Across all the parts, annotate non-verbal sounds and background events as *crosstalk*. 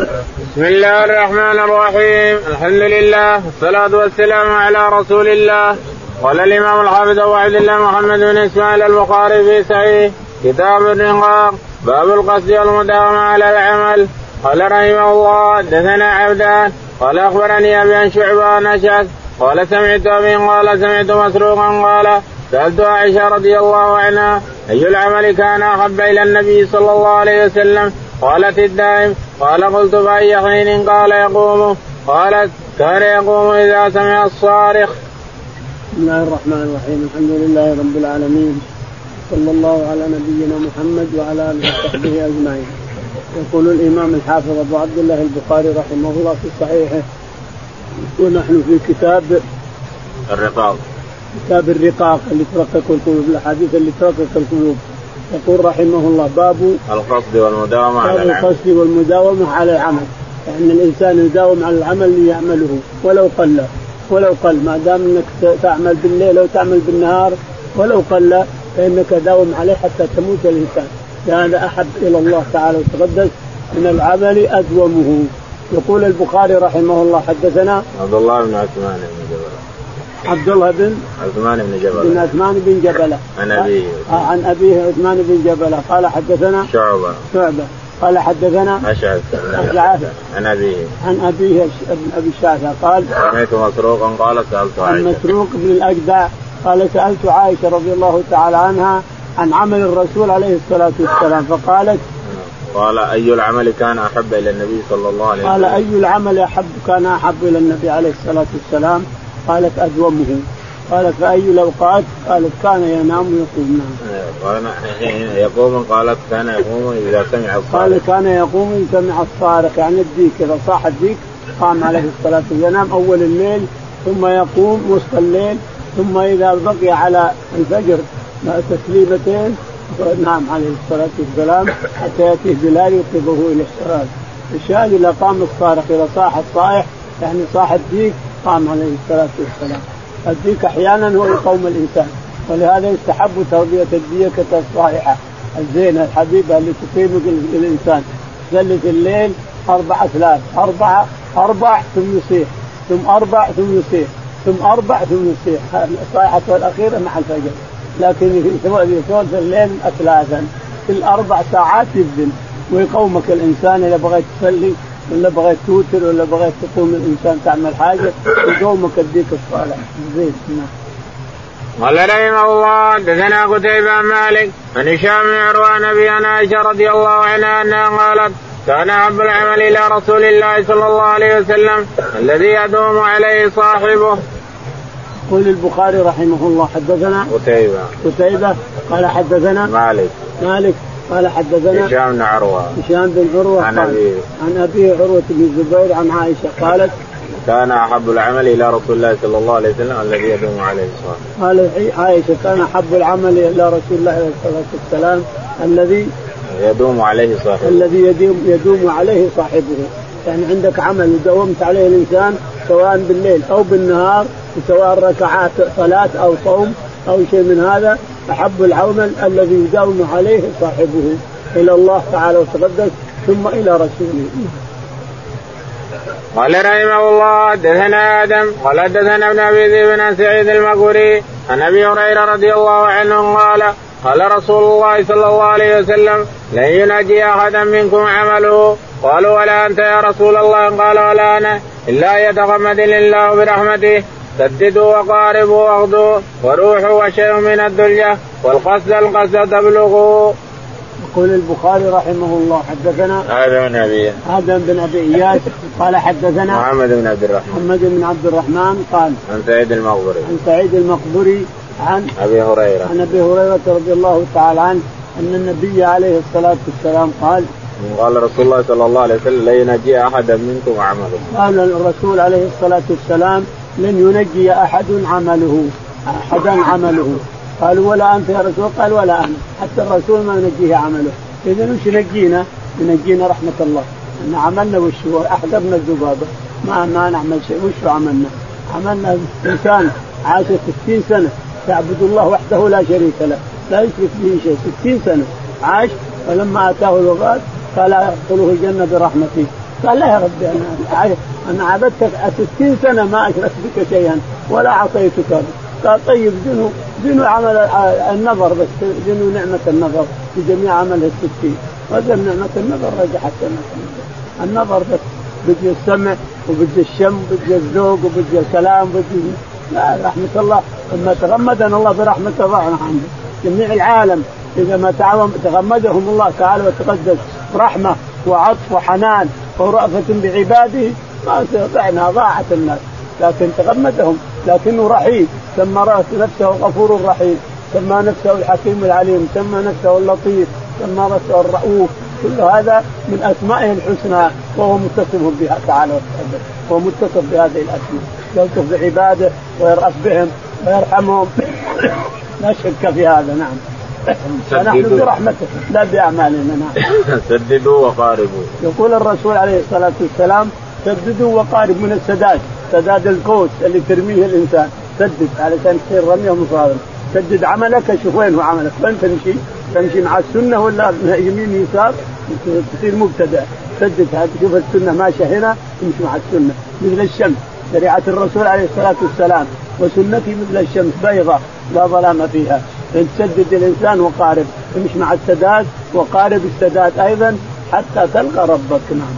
بسم الله الرحمن الرحيم. الحمد لله والصلاة والسلام على رسول الله. قال الإمام الحافظ أبو عبد الله محمد بن إسماعيل البخاري في صحيح كتاب الرقاق باب القصد والمداومة على العمل. قال رحمه الله دثنا عبدان قال أخبرني أبي عن شعبة نشأت قال سمعت أبي قال سمعت مسروقا قال سألت عائشة رضي الله عنها أي العمل كان أحب إلى النبي صلى الله عليه وسلم؟ قالت الدائم قال قلت فأي حين قال يقوم. قالت كان يقوم إذا سمع الصارخ. بسم الله الرحمن الرحيم. الحمد لله رب العالمين. صلى الله على نبينا محمد وعلى آله وصحبه أجمعين. يقول الإمام الحافظ أبو عبد الله البخاري رحمه الله في صحيحه ونحن في كتاب الرقاق. كتاب الرقاق اللي ترقق القلوب الأحاديث اللي ترقق القلوب. يقول رحمه الله باب القصد والمداومة على العمل. القصد والمداومة على العمل. يعني الإنسان يداوم على العمل اللي يعمله ولو قل ولو قل. ما دام إنك تعمل بالليل أو تعمل بالنهار ولو قل فإنك داوم عليه حتى تموت الإنسان. هذا أحب إلى الله تعالى وتقدس من العمل أدومه. يقول البخاري رحمه الله حدثنا عبد الله بن عثمان بن جبل. عبد الله بن عثمان بن بن جبل عثمان بن جبله عن أبيه. آه، عن أبيه عثمان بن جبله قال حدثنا شعبة. شعبة. قال حدثنا أشعث. عن أبيه. عن أبيه ابن ابي الشافعي قال سمعت مسروقا قال سألت عن عائشة. مسروق بن الأجدع. قال سألت عائشة رضي الله تعالى عنها عن عمل الرسول عليه الصلاة والسلام فقالت قال أي العمل كان أحب إلى النبي صلى الله عليه وسلم؟ قال أي العمل احب كان أحب إلى النبي عليه الصلاة والسلام؟ قالت ادومه قالت فأي الأوقات؟ قالت كان ينام ويقوم. نعم. قال يقوم قالت كان يقوم إذا سمع الصالح قال كان يقوم إن سمع الصارخ. يعني الديك إذا صاح الديك قام عليه والسلام. ينام أول الليل ثم يقوم وسط الليل ثم إذا بقي على الفجر تسليمتين نعم عليه الصلاة والسلام حتى يأتيه بلال يوقظه إلى الصلاه الشاهد إذا قام الصارخ إذا صاح الصائح يعني صاح الديك قام عليه الصلاة والسلام. الديك أحيانا هو يقوم الإنسان. ولهذا يستحب تربية الديكه الصائحه الزينه الحبيبة اللي تقيم الانسان تسلي في الليل أربع اثلاث أربعة أربع ثم يصيح. ثم أربع ثم يصيح. ثم أربع ثم يصيح. الصائحه الأخيرة مع الفجر لكن في ثلث الليل اثلاثا. في الأربع ساعات يبذل. ويقومك الإنسان إذا بغيت تصلي ولا بغيت توتر ولا بغيت تقوم الإنسان تعمل حاجة يقومك الديك الصالح. زين. نعم قال رحمه الله حدثنا قتيبة مالك عن هشام بن عروان أبي عن عائشة رضي الله عنها أنها قالت كان أحب العمل إلى رسول الله صلى الله عليه وسلم الذي يدوم عليه صاحبه. يقول البخاري رحمه الله حدثنا قتيبة. قتيبة قال حدثنا مالك. مالك قال حدثنا هشام بن عروة هشام بن عروة عن قال أبيه. عن أبيه عروة بن الزبير عن عائشة قالت كان أحب العمل إلى رسول الله صلى الله عليه وسلم الذي يدوم عليه صاحبه. قال عائشة كان أحب العمل إلى رسول الله عليه الصلاة والسلام الذي يدوم عليه صاحبه. الذي يدوم يدوم عليه صاحبه يعني عندك عمل داومت عليه الإنسان سواء بالليل أو بالنهار سواء ركعات صلاة أو صوم أو شيء من هذا أحب العمل الذي يداوم عليه صاحبه إلى الله تعالى وتقدس ثم إلى رسوله. قال رحمه الله حدثنا آدم قال حدثنا ابن أبي ذئب عن سعيد المقبري عن أبي هريرة رضي الله عنه قال قال رسول الله صلى الله عليه وسلم لن ينجي احدا منكم عمله. قالوا ولا أنت يا رسول الله؟ قال ولا أنا إلا يتغمد الله برحمته. سددوا وقاربوا واغدوا وروحوا وشيء من الدنيا والقصد القصد تبلغوا. يقول البخاري رحمه الله حدثنا هذا من أبي آدم بن أبي إياس. قال حدثنا محمد بن عبد الرحمن. محمد بن عبد الرحمن قال عن سعيد المقبري. عن سعيد المقبري عن أبي هريرة. عن أبي هريرة رضي الله تعالى عنه أن النبي عليه الصلاة والسلام قال قال رسول الله صلى الله عليه وسلم لا ينجي احدا منكم عمله. قال الرسول عليه الصلاة والسلام لن ينجي أحد عمله أحدا عمله. قالوا ولا أنت يا رسول قال ولا أنا. حتى الرسول ما ينجيه عمله. اذا وش ينجينا؟ ينجينا رحمة الله. إن عملنا وش هو؟ احذرنا الذبابة. ما ما نعمل شيء. وش عملنا؟ عملنا إنسان عاش 60 سنة. يعبد الله وحده لا شريك له. لا يشرك به شيء. 60 سنة عاش. فلما أتاه الوفاة قال أدخله الجنة برحمتي قال لا يا ربي أنا أنا عبدتك 60 سنة ما أشركت بك شيئا ولا عصيتك قال طيب دنو دنو عمل النظر بس؟ دنو نعمة النظر في جميع عمله الستين؟ وذل نعمة النظر رجحت النظر. بس بدي السمع وبدي الشم وبدي الذوق وبدي الكلام وبدي لا رحمة الله. لما تغمدنا الله برحمته ضعنا عنه جميع العالم إذا ما تغمدهم الله تعالى وتقدس رحمة وعطف وحنان. ورأفة بعباده ما استطعنا ضاعت الناس. لكن تغمدهم. لكنه رحيم. سمى نفسه غفور رحيم. سمى نفسه الحكيم العليم. سمى نفسه اللطيف. سمى نفسه الرؤوف. كل هذا من أسمائه الحسنى. وهو متصف بها تعالى وهو متصف بهذه الأسماء. يلطف بعباده ويرأف بهم ويرحمهم. لا شك في هذا. نعم. *laughs* فنحن برحمته لا بأعمالنا. نعم. *laughs* سددوا وقاربوا. يقول الرسول عليه الصلاة والسلام سددوا وقارب من السداد. سداد القوس اللي ترميه الإنسان. سدد علشان تصير رميه مصادر. سدد عملك شوف وين هو عملك. وين تمشي؟ تمشي مع السنة ولا يمين يسار؟ تصير مبتدع سدد. هذه شوف السنة ماشية هنا تمشي مع السنة. مثل الشمس. شريعة الرسول عليه الصلاة والسلام. وسنتي مثل الشمس بيضاء. لا ظلام فيها. تسدد الإنسان وقارب تمشي مع السداد وقارب السداد أيضا حتى تلقى ربك نعم.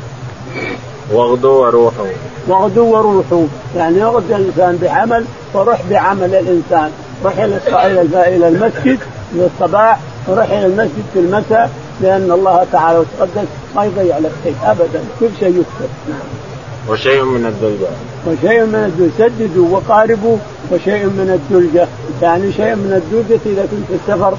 واغدوا وروحوا واغدوا وروحوا يعني يغدو الإنسان بعمل وروح بعمل الإنسان. روح إلى المسجد في الصباح وروح إلى المسجد في المساء لأن الله تعالى وتقدس ما يضيع لك شيء ابدا. كل شيء يكتب. وشيء من الدلجة وشيء من الدلجة سددوا وقاربوا وشيء من الدلجة يعني شيء من الدلجة إذا كنت في السفر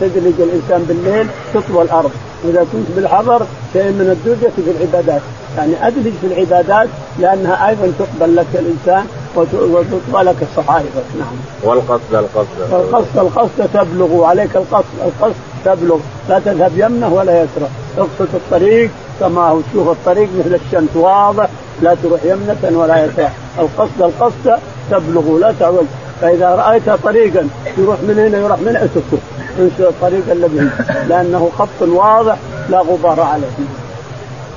تدلج الإنسان بالليل تطوى الأرض. وإذا كنت بالحضر شيء من الدلجة في العبادات. يعني أدلج في العبادات لأنها أيضا تقبل لك الإنسان وتطوى لك الصحائف. نعم. والقصد القصد. القصد القصد تبلغ عليك القصد القصد تبلغ. لا تذهب يمنه ولا يسره. اقصد الطريق كما هو تشوف الطريق مثل الشمس واضح لا تروح يمنة ولا يسار. القصد القصد تبلغ لا تعود فإذا رأيت طريقا يروح من هنا يروح من أسفه انسى الطريق الذي لأنه خط واضح لا غبار عليه.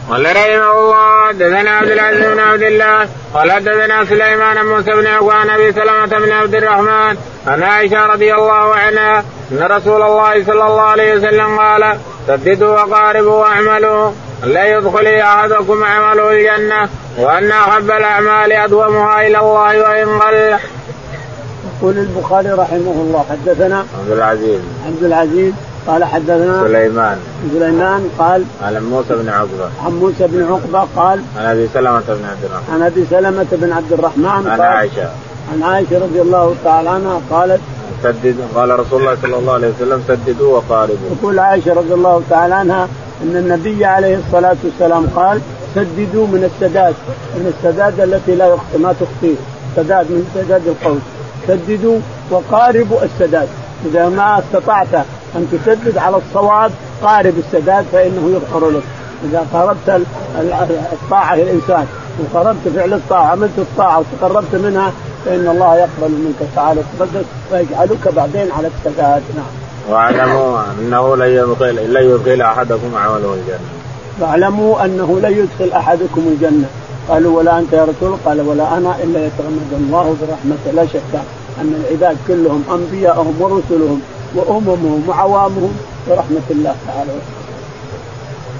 قال رحمه الله حدثنا عبد العزيز بن عبد الله. قال حدثنا سليمان بن موسى بن عقبان أبي سلمة بن عبد الرحمن عن عائشة رضي الله عنها أن رسول الله صلى الله عليه وسلم قال سددوا وقاربوا واعملوا. لا يدخل أحدكم عمله الجنة وأن أحب الأعمال أدومها إلى الله وإن قل. يقول البخاري رحمه الله حدثنا عبد العزيز. عبد العزيز قال حدثنا سليمان. سليمان قال عن موسى بن عقبة. عن موسى بن عقبة قال عن أبي سلمة بن عبد الرحمن. عن أبي سلمة بن عبد الرحمن عن عائشة. عن عائشة رضي الله تعالى عنها قالت سدد قال رسول الله صلى الله عليه وسلم سددوا وقاربوا. يقول عائشة رضي الله تعالى عنها إن النبي عليه الصلاة والسلام قال سددوا من السداد من السداد التي لا ما تخطيه سداد من سداد القوس سددوا وقاربوا السداد. إذا ما استطعت أن تسدد على الصواب قارب السداد فإنه يغفر لك. إذا قاربت الطاعة للانسان وقربت فعل الطاعة عملت الطاعة وتقربت منها فإن الله يقبل منك تعالى وتقدس ويجعلك بعدين على السداد. نعم. واعلموا أنه لن يدخل لن يدخل أحدكم عمله الجنة. واعلموا أنه لن يدخل أحدكم الجنة. قالوا ولا أنت يا رسول قال ولا أنا إلا يتغمد الله برحمته. لا شك أن العباد كلهم أنبياءهم ورسلهم وأممهم وعوامهم برحمة الله تعالى.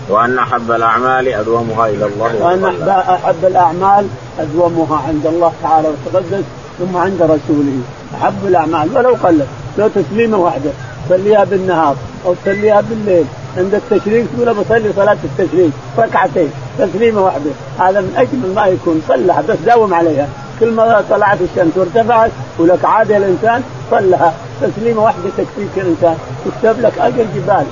وأن أحب الأعمال أدومها إلى الله وأن أحب الأعمال أدومها عند الله تعالى وتقدس ثم عند رسوله. أحب الأعمال ولو قلت لو تسليمة واحدة. تصليها بالنهار أو تصليها بالليل. عند التشريق تقول بصلي صلاة التشريق ركعتين تسليمة واحدة. هذا من اجمل ما يكون صلها بس داوم عليها. كل ما طلعت الشمس وارتفعت ولك عادة الإنسان صلها تسليمة واحدة تكفيك الإنسان. تكتب لك أجر جبال.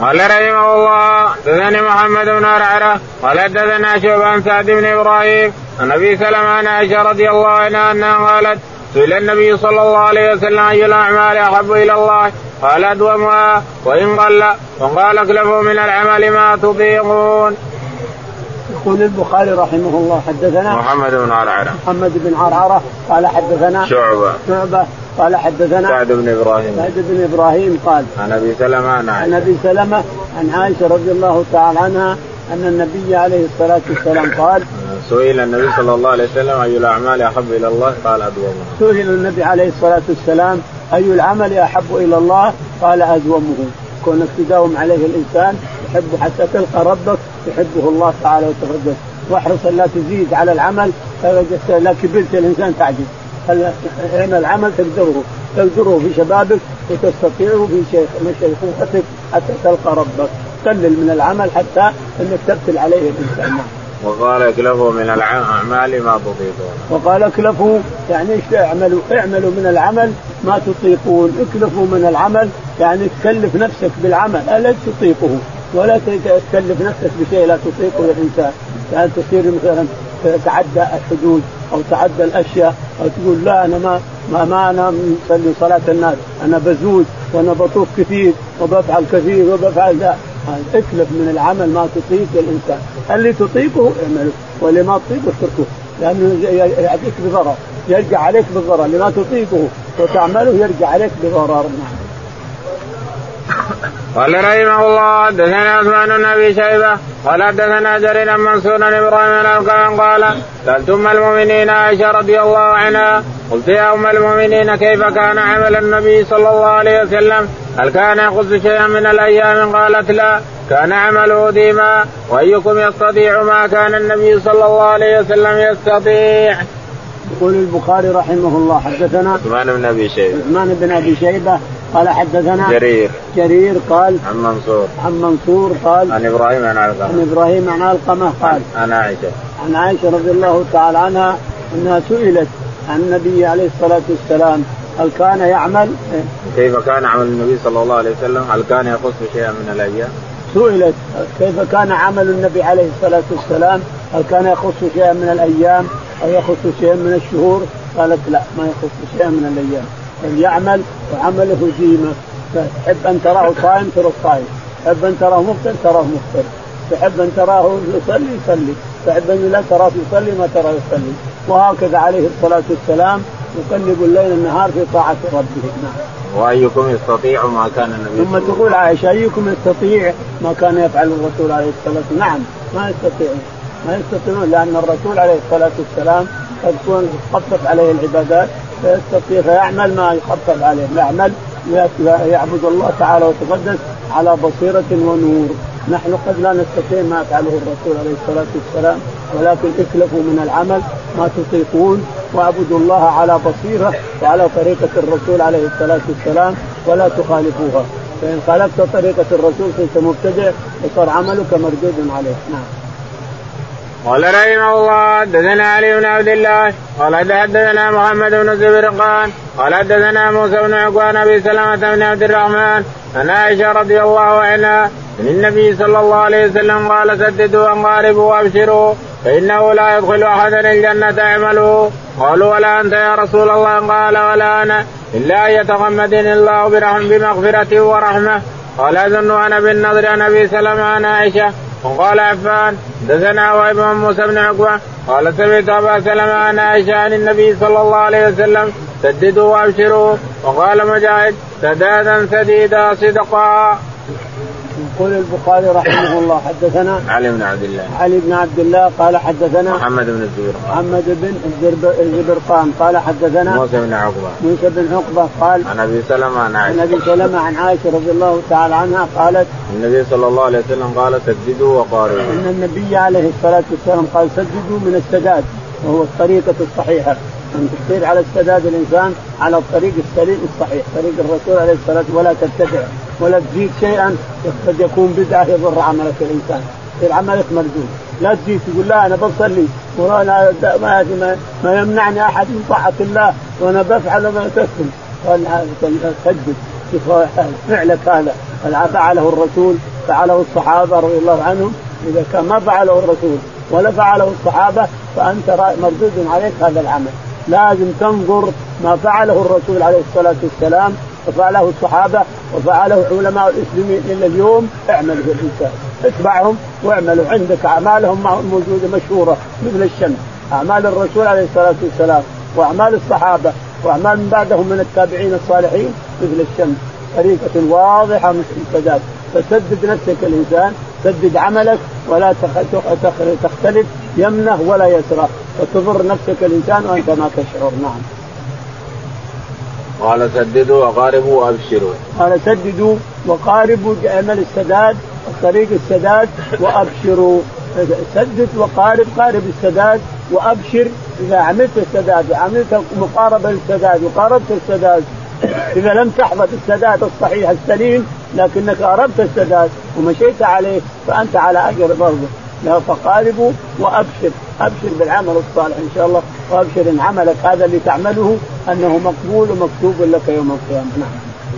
قال رحمه الله حدثني محمد بن عرعرة قال حدثنا شعبان سعد بن إبراهيم عن أبي سلمة عن عائشة رضي الله عنها أنها قالت سئل النبي صلى الله عليه وسلم أي الأعمال أحب إلى الله؟ قال أدومها. وإن قل وقال اكلفوا من العمل ما تطيقون. يقول البخاري رحمه الله حدثنا محمد بن عرعرة. محمد بن عرعرة قال حدثنا شعبة. شعبة قال حدثنا سعد بن إبراهيم. سعد بن إبراهيم قال عن أبي سلمة عن عن أبي سلمة عن عائشة رضي الله تعالى عنها أن النبي عليه الصلاة والسلام قال سئل النبي صلى الله عليه وسلم أي الأعمال أحب إلى الله؟ قال ادومها. سئل النبي عليه الصلاة والسلام أي العمل أحب إلى الله؟ قال أدومه. كونك تداوم عليه الإنسان يحبه حتى تلقى ربك يحبه الله تعالى وتقدس واحرص لا تزيد على العمل لا كبرت الإنسان تعجز حين العمل تقدره؟ تقدره في شبابك وتستطيعه في شيخ شيخوختك حتى تلقى ربك. قلل من العمل حتى أنك تقتل عليه الإنسان. وقال اكلفوا من الاعمال ما تطيقون. وقال اكلفوا يعني إيش اعملوا؟ اعملوا من العمل ما تطيقون، اكلفوا من العمل يعني تكلف نفسك بالعمل. الذي تطيقه؟ ولا تكلف نفسك بشيء لا تطيقه الانسان، يعني تصير مثلا تتعدى الحدود. أو تعدى الأشياء أو تقول لا أنا ما ما, ما أنا مصلي صلاة الناس. أنا بزود وأنا بطوف كثير وبفعل كثير وبفعل ذا. اكلف من العمل ما تطيق الإنسان. اللي تطيقه اعمله واللي ما تطيقه اتركه لأنه يعطيك بضرر يرجع عليك بالضرر. اللي ما تطيقه وتعمله يرجع عليك بضرر. نعم. قال رحمه الله حدثنا عثمان بن أبي شيبة قال حدثنا جرير منصور إبراهيم بن قال سألت أم المؤمنين عائشة رضي الله عنها قلت يا أم المؤمنين كيف كان عمل النبي صلى الله عليه وسلم؟ هل كان يخص شيئا من الأيام؟ قالت لا كان عمله ديما وأيكم يستطيع ما كان النبي صلى الله عليه وسلم يستطيع. يقول البخاري رحمه الله حدثنا عثمان بن أبي شيبة. عثمان بن أبي شيبة قال حدثنا جرير. جرير قال عن منصور. عن منصور قال عن إبراهيم عن علقمه عن إبراهيم عن علقمه قال عن عائشة. عن عائشة رضي الله تعالى عنها أنها سئلت عن النبي عليه الصلاة والسلام هل كان يعمل؟ كيف كان عمل النبي صلى الله عليه وسلم؟ هل كان يخص شيئا من الأيام؟ سئلت كيف كان عمل النبي عليه الصلاة والسلام؟ هل كان يخص شيئا من الأيام؟ أو يخص شيئا من الشهور؟ قالت لا ما يخص شيئا من الأيام. بل يعمل وعمله ديمه. تحب أن تراه صائم ترى صائم. تحب أن تراه مفطر تراه مفطر. تحب أن تراه يصلي يصلي. تحب أن لا تراه يصلي ما تراه يصلي. وهكذا عليه الصلاة والسلام يقلب الليل النهار في طاعة ربه. نعم. وأيكم يستطيع ما كان النبي ثم تقول عائشة أيكم يستطيع ما كان يفعل الرسول عليه الصلاة والسلام؟ نعم ما يستطيعون. ما يستطيعون لأن الرسول عليه الصلاة والسلام تكون تخفف عليه العبادات فيستطيع فيعمل ما يخفف عليه. يعمل يعبد الله تعالى وتقدس على بصيرة ونور. نحن قد لا نستطيع ما يفعله الرسول عليه الصلاة والسلام ولكن اكلفوا من العمل ما تطيقون واعبدوا الله على بصيرة وعلى طريقة الرسول عليه الصلاة والسلام ولا تخالفوها. فإن خالفت طريقة الرسول كنت مبتدع وصار عملك مردود عليه. نعم. قال رحمه الله حدثنا علي بن عبد الله قال حدثنا محمد بن زبير قال حدثنا موسى بن عقبان أبي سلمة بن عبد الرحمن عن عائشة رضي الله عنها إن النبي صلى الله عليه وسلم قال سددوا وانقاربوا وابشروا فإنه لا يدخل احدا الجنة عمله. قالوا ولا أنت يا رسول الله. قال ولا أنا إلا أن يتغمدني الله برحم بمغفرته ورحمة. قال اظن أنا بالنظر عن أبي سلمة عن عائشة. وقال عفان دثنا وابن موسى بن عقبة قال سمعت أبا سلمة عن عائشة عن النبي صلى الله عليه وسلم سددوا وأبشروا وقال مجاهد سدادا سديدا صدقا. يقول البخاري رحمه الله حدثنا علي بن عبد الله. علي بن عبد الله قال حدثنا محمد بن الزبير محمد بن الزبرقان قال حدثنا موسى بن عقبة. موسى بن عقبة قال عن أبي سلمة عن عائشة. عن أبي سلمة عن عائشة رضي الله تعالى عنها قالت النبي صلى الله عليه وسلم قال سددوا وقاربوا إن النبي عليه الصلاة والسلام قال سددوا من السداد وهو الطريقة الصحيحة. أن تصير على السداد الإنسان على الطريق السليم الصحيح طريق الرسول عليه الصلاة والسلام ولا تبتدع ولا تزيد شيئا قد يكون بدعة يضر عملك الإنسان. يصير عملك مردود. لا تجي تقول لا أنا بصلي وأنا ما, ما يمنعني أحد من طاعة الله وأنا بفعل ما تفعل سدد فعلك هذا. فعله الرسول فعله الصحابة رضي الله عنهم. إذا كان ما فعله الرسول ولا فعله الصحابة فأنت مردود عليك هذا العمل. لازم تنظر ما فعله الرسول عليه الصلاة والسلام وفعله الصحابة وفعله علماء المسلمين إلى اليوم. اعمل في الإنسان. اتبعهم واعملوا. عندك أعمالهم موجودة مشهورة مثل الشمس. أعمال الرسول عليه الصلاة والسلام وأعمال الصحابة وأعمال من بعدهم من التابعين الصالحين مثل الشمس. واضحة مثل السداد فسدد نفسك الإنسان سدد عملك ولا تختلف يمنه ولا يسره. وتضر نفسك الإنسان وأنت ما تشعر نعم. قال سددوا وقاربوا وأبشروا. قال سددوا وقاربوا اعمل السداد طريق السداد وأبشروا سدد وقارب قارب السداد وأبشر إذا عملت السداد وعملت مقاربة للسداد وقاربت السداد إذا لم تحفظ السداد الصحيح السليم لكنك قاربت السداد ومشيت عليه فأنت على أجر برضه لا فقاربوا وأبشر. أبشر بالعمل الصالح إن شاء الله وأبشر إن عملك هذا اللي تعمله أنه مقبول ومكتوب لك يوم القيامة. نعم.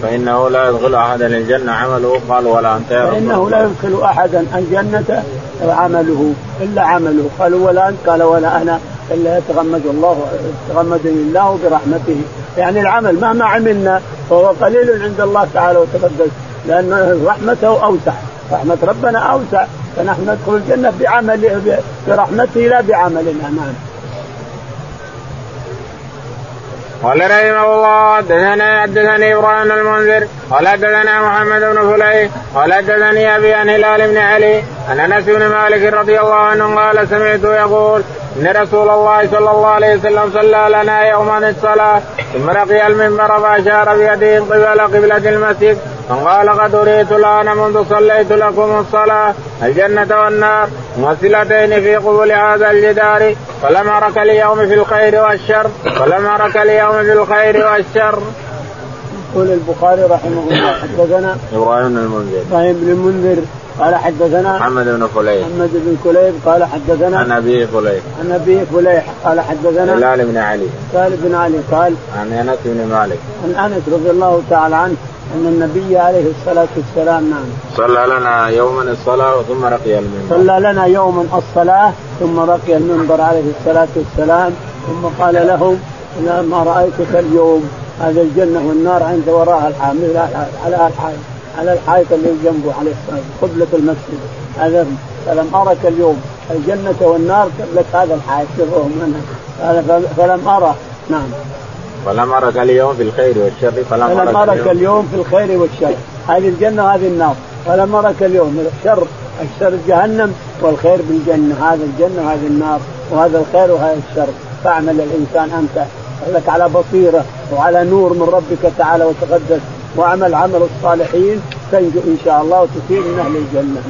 فإنه لا يدخل أحدا الجنة عمله قال ولا أنت يا فإنه لا يدخل أحدا الجنة عمله إلا عمله. قالوا ولا أنت؟ قال ولا أنا إلا يتغمد الله يتغمدني الله برحمته. يعني العمل مهما عملنا فهو قليل عند الله تعالى وتقدس لأن رحمته أوسع. رحمة ربنا أوسع. فنحن ندخل الجنة بعمل برحمته لا بعملنا نعم قال رحمه الله حدثنا حدثني إبراهيم المنذر قال حدثنا محمد بن فليح قال حدثني أبي عن هلال بن علي ان أنس بن مالك رضي الله عنه قال سمعته يقول إن رسول الله صلى الله عليه وسلم صلى لنا يوما الصلاة ثم رقي المنبر فأشار بيده قبل قبلة المسجد فقال قد اريت الان منذ صليت لكم الصلاه الجنة والنار. ممثلتين في قبول هذا الجدار. فلم أرك اليوم في الخير والشر. فلم أرك اليوم في الخير والشر. يقول البخاري رحمه الله حدثنا إبراهيم بن المنذر. إبراهيم بن المنذر قال حدثنا محمد بن فليح محمد بن كليب قال حدثنا عن أبي فليح عن أبي فليح قال حدثنا هلال بن علي. هلال بن علي قال عن أنس بن مالك. عن أنس رضي الله تعالى عنه أن النبي عليه الصلاة والسلام نعم. صلى لنا يوما الصلاة ثم رقي المنبر. صلى لنا يوما الصلاة ثم رقي المنبر عليه الصلاة والسلام ثم قال لهم ما رأيتك اليوم؟ هذا الجنة والنار عند وراء الحامل على الحائط على الحائط اللي جنبه عليه الصلاة قبلة المسجد. هذا فلم أرك اليوم. الجنة والنار قبلة هذا الحائط سرهم منها فلم ارى نعم. فلم ارك اليوم في الخير والشر فلم, فلم ارك اليوم. في الخير والشر. هذه الجنة وهذه النار. فلم ارك اليوم الشر الشر جهنم والخير بالجنة. هذا الجنة وهذه النار وهذا الخير وهذا الشر. فاعمل الإنسان أنت. لك على بصيرة وعلى نور من ربك تعالى وتقدس واعمل عمل الصالحين تنجو إن شاء الله وتصير من أهل الجنة.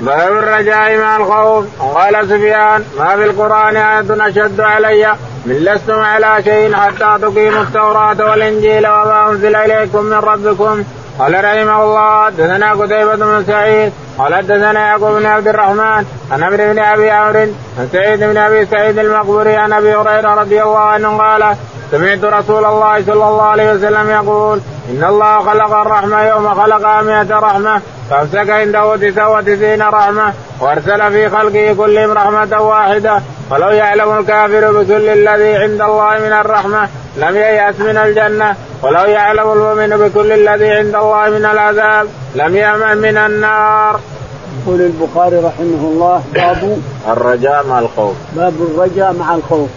باب الرجاء مع الخوف. قال سفيان ما في القرآن آية أشد علي؟ من لستم على شيء حتى تقيموا التوراة والإنجيل وما أنزل إليكم من ربكم؟ قال رحمه الله حدثنا قتيبة بن سعيد قال حدثنا يعقوب بن عبد الرحمن عن عمرو بن أبي عمرو عن سعيد بن أبي سعيد المقبوري عن أبي هريرة رضي الله عنه قال سمعت رسول الله صلى الله عليه وسلم يقول إن الله خلق الرحمة يوم خلق مئة رحمة فامسك عنده تسعة وتسعين رحمة وارسل في خلقه كلهم رحمه واحدة ولو يعلم الكافر بكل الذي عند الله من الرحمة لم ييأس من الجنة ولو يعلم المؤمن بكل الذي عند الله من العذاب لم يأمن من النار. يقول البخاري رحمه الله باب الرجاء مع الخوف. باب الرجاء مع الخوف.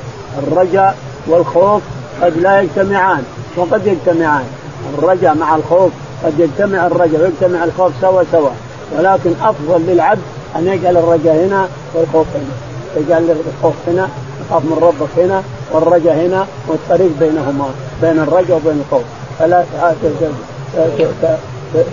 الرجاء والخوف قد لا يجتمعان وقد يجتمعان. الرجاء مع الخوف قد يجتمع الرجاء ويجتمع الخوف سوا سوا. ولكن أفضل للعبد أن يجعل الرجاء هنا والخوف هنا. يجعل الخوف هنا تخاف من ربك هنا والرجاء هنا والطريق بينهما بين الرجاء وبين الخوف. فلا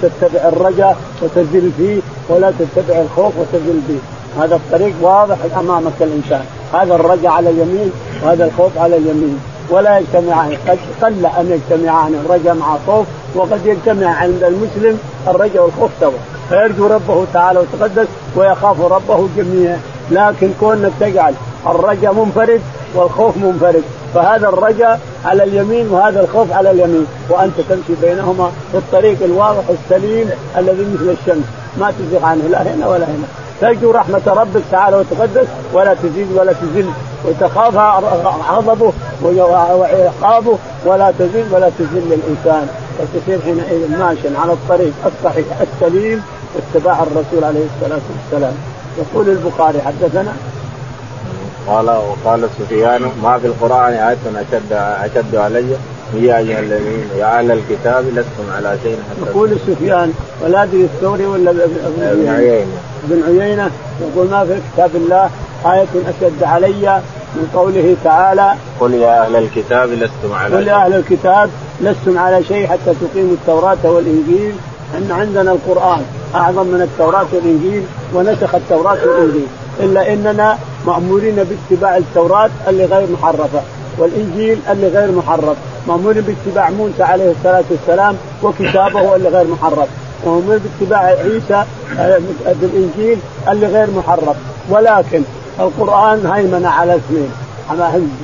تتبع الرجاء وتزل فيه ولا تتبع الخوف وتزل فيه. هذا الطريق واضح أمامك الإنسان. هذا الرجاء على اليمين وهذا الخوف على اليمين. ولا يجتمعان. قد قل أن يجتمعان الرجاء مع الخوف وقد يجتمع عند المسلم الرجاء والخوف سوا. فيرجو ربه تعالى وتقدس ويخاف ربه جميعا. لكن كونك تجعل الرجاء منفرد والخوف منفرد فهذا الرجاء على اليمين وهذا الخوف على اليمين وأنت تمشي بينهما في الطريق الواضح السليم الذي مثل الشمس. ما تزيغ عنه لا هنا ولا هنا. ترجو رحمة ربك تعالى وتقدس ولا تزيد ولا تزل وتخاف غضبه وعقابه ولا تزيد ولا تزل الإنسان وتصير حينئذ ماشيا على الطريق الصحيح السليم واتباع الرسول عليه الصلاة والسلام. يقول البخاري حدثنا؟ قال وقال سفيان ما في القرآن آية أشد أشد علي؟ يا أيها الذين يا أهل الكتاب لستم على شيء حتى يقول سفيان ولا أدري الثوري ولا ابن عيينة. ابن عيينة. يقول ما في كتاب الله آية أشد علي من قوله تعالى قل يا أهل الكتاب لستم على قل يا أهل الكتاب لستم على شيء حتى تقيموا التوراة والإنجيل أن عندنا القرآن أعظم من التوراة والإنجيل ونسخ التوراة والإنجيل إلا إننا مأمورين باتباع التوراة اللي غير محرفة. والإنجيل اللي غير محرف. مأمورين باتباع موسى عليه الصلاة والسلام وكتابه اللي غير محرف. ومأمورين باتباع عيسى بالإنجيل اللي غير محرف. ولكن القرآن هيمن على اثنين.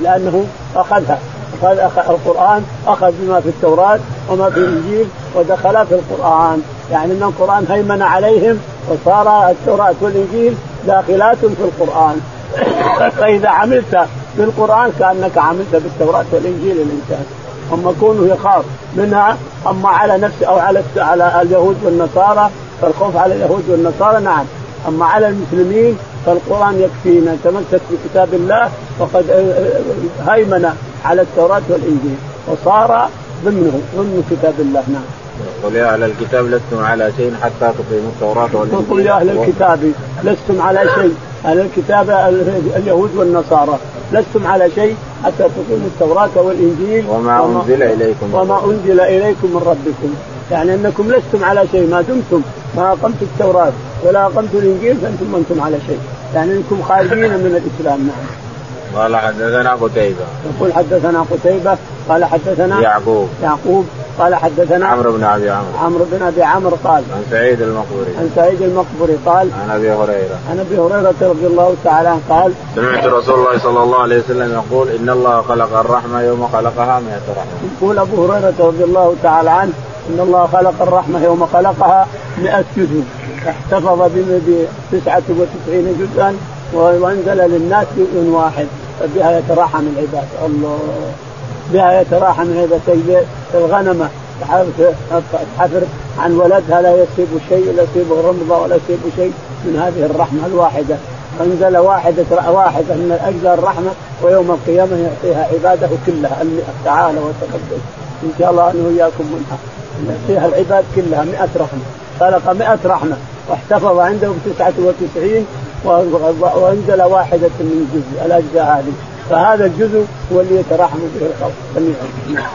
لأنه أخذها. أخذ القرآن أخذ بما في التوراة وما في الإنجيل ودخل في القرآن. يعني أن القرآن هيمن عليهم وصار التوراة والإنجيل داخلات في القرآن. *coughs* فإذا عملت بالقرآن كأنك عملت بالتوراة والإنجيل الإنسان. أما كونه يخاف منها أما على نفسه أو على على اليهود والنصارى فالخوف على اليهود والنصارى نعم. أما على المسلمين فالقرآن يكفينا تمسك بكتاب الله فقد هيمن على التوراة والإنجيل وصار ضمنه ضمن كتاب الله نعم. قل يا أهل الكتاب لستم على شيء حتى تقيموا التوراة والإنجيل. قل يا أهل الكتاب لستم على شيء أهل الكتاب اليهود والنصارى. لستم على شيء حتى تقيموا التوراة والإنجيل. وما, وما أنزل إليكم. وما أنزل إليكم من ربكم. يعني أنكم لستم على شيء ما دمتم. ما اقمت التوراة ولا اقمت الإنجيل فأنتم ما أنتم على شيء. يعني أنكم خارجين من الإسلام نعم. قال حدثنا قتيبة. يقول حدثنا قتيبة قال حدثنا يعقوب. يعقوب قال حدثنا عمرو بن أبي عمرو. عمرو بن أبي عمرو قال عن سعيد المقبوري. عن سعيد المقبوري قال عن أبي هريرة. عن أبي هريرة رضي الله تعالى عنه قال سمعت رسول الله صلى الله عليه وسلم يقول إن الله خلق الرحمة يوم خلقها 100 رحمة. يقول أبو هريرة رضي الله تعالى عنه إن الله خلق الرحمة يوم خلقها 100 جزء. احتفظ ب 99 جزءا وأنزل للناس جزء واحد. فبها يتراحم العباد الله. بها يتراحم العباد الغنمة. تحفر عن ولدها. لا يصيب شيء لا يصيبه رمضة ولا يصيب شيء من هذه الرحمة الواحدة. انزل واحدة واحدة من اجزاء الرحمة ويوم القيامة يعطيها عباده كلها. تعالى وتقدم. إن شاء الله أنه إياكم منها. يعطيها العباد كلها. مئة رحمة. خلق مئة رحمة. واحتفظ عنده بتسعة وتسعين وأنزل واحدة من الجزء الأجزاء هذه فهذا الجزء هو اللي يترحم به الخلق جميعا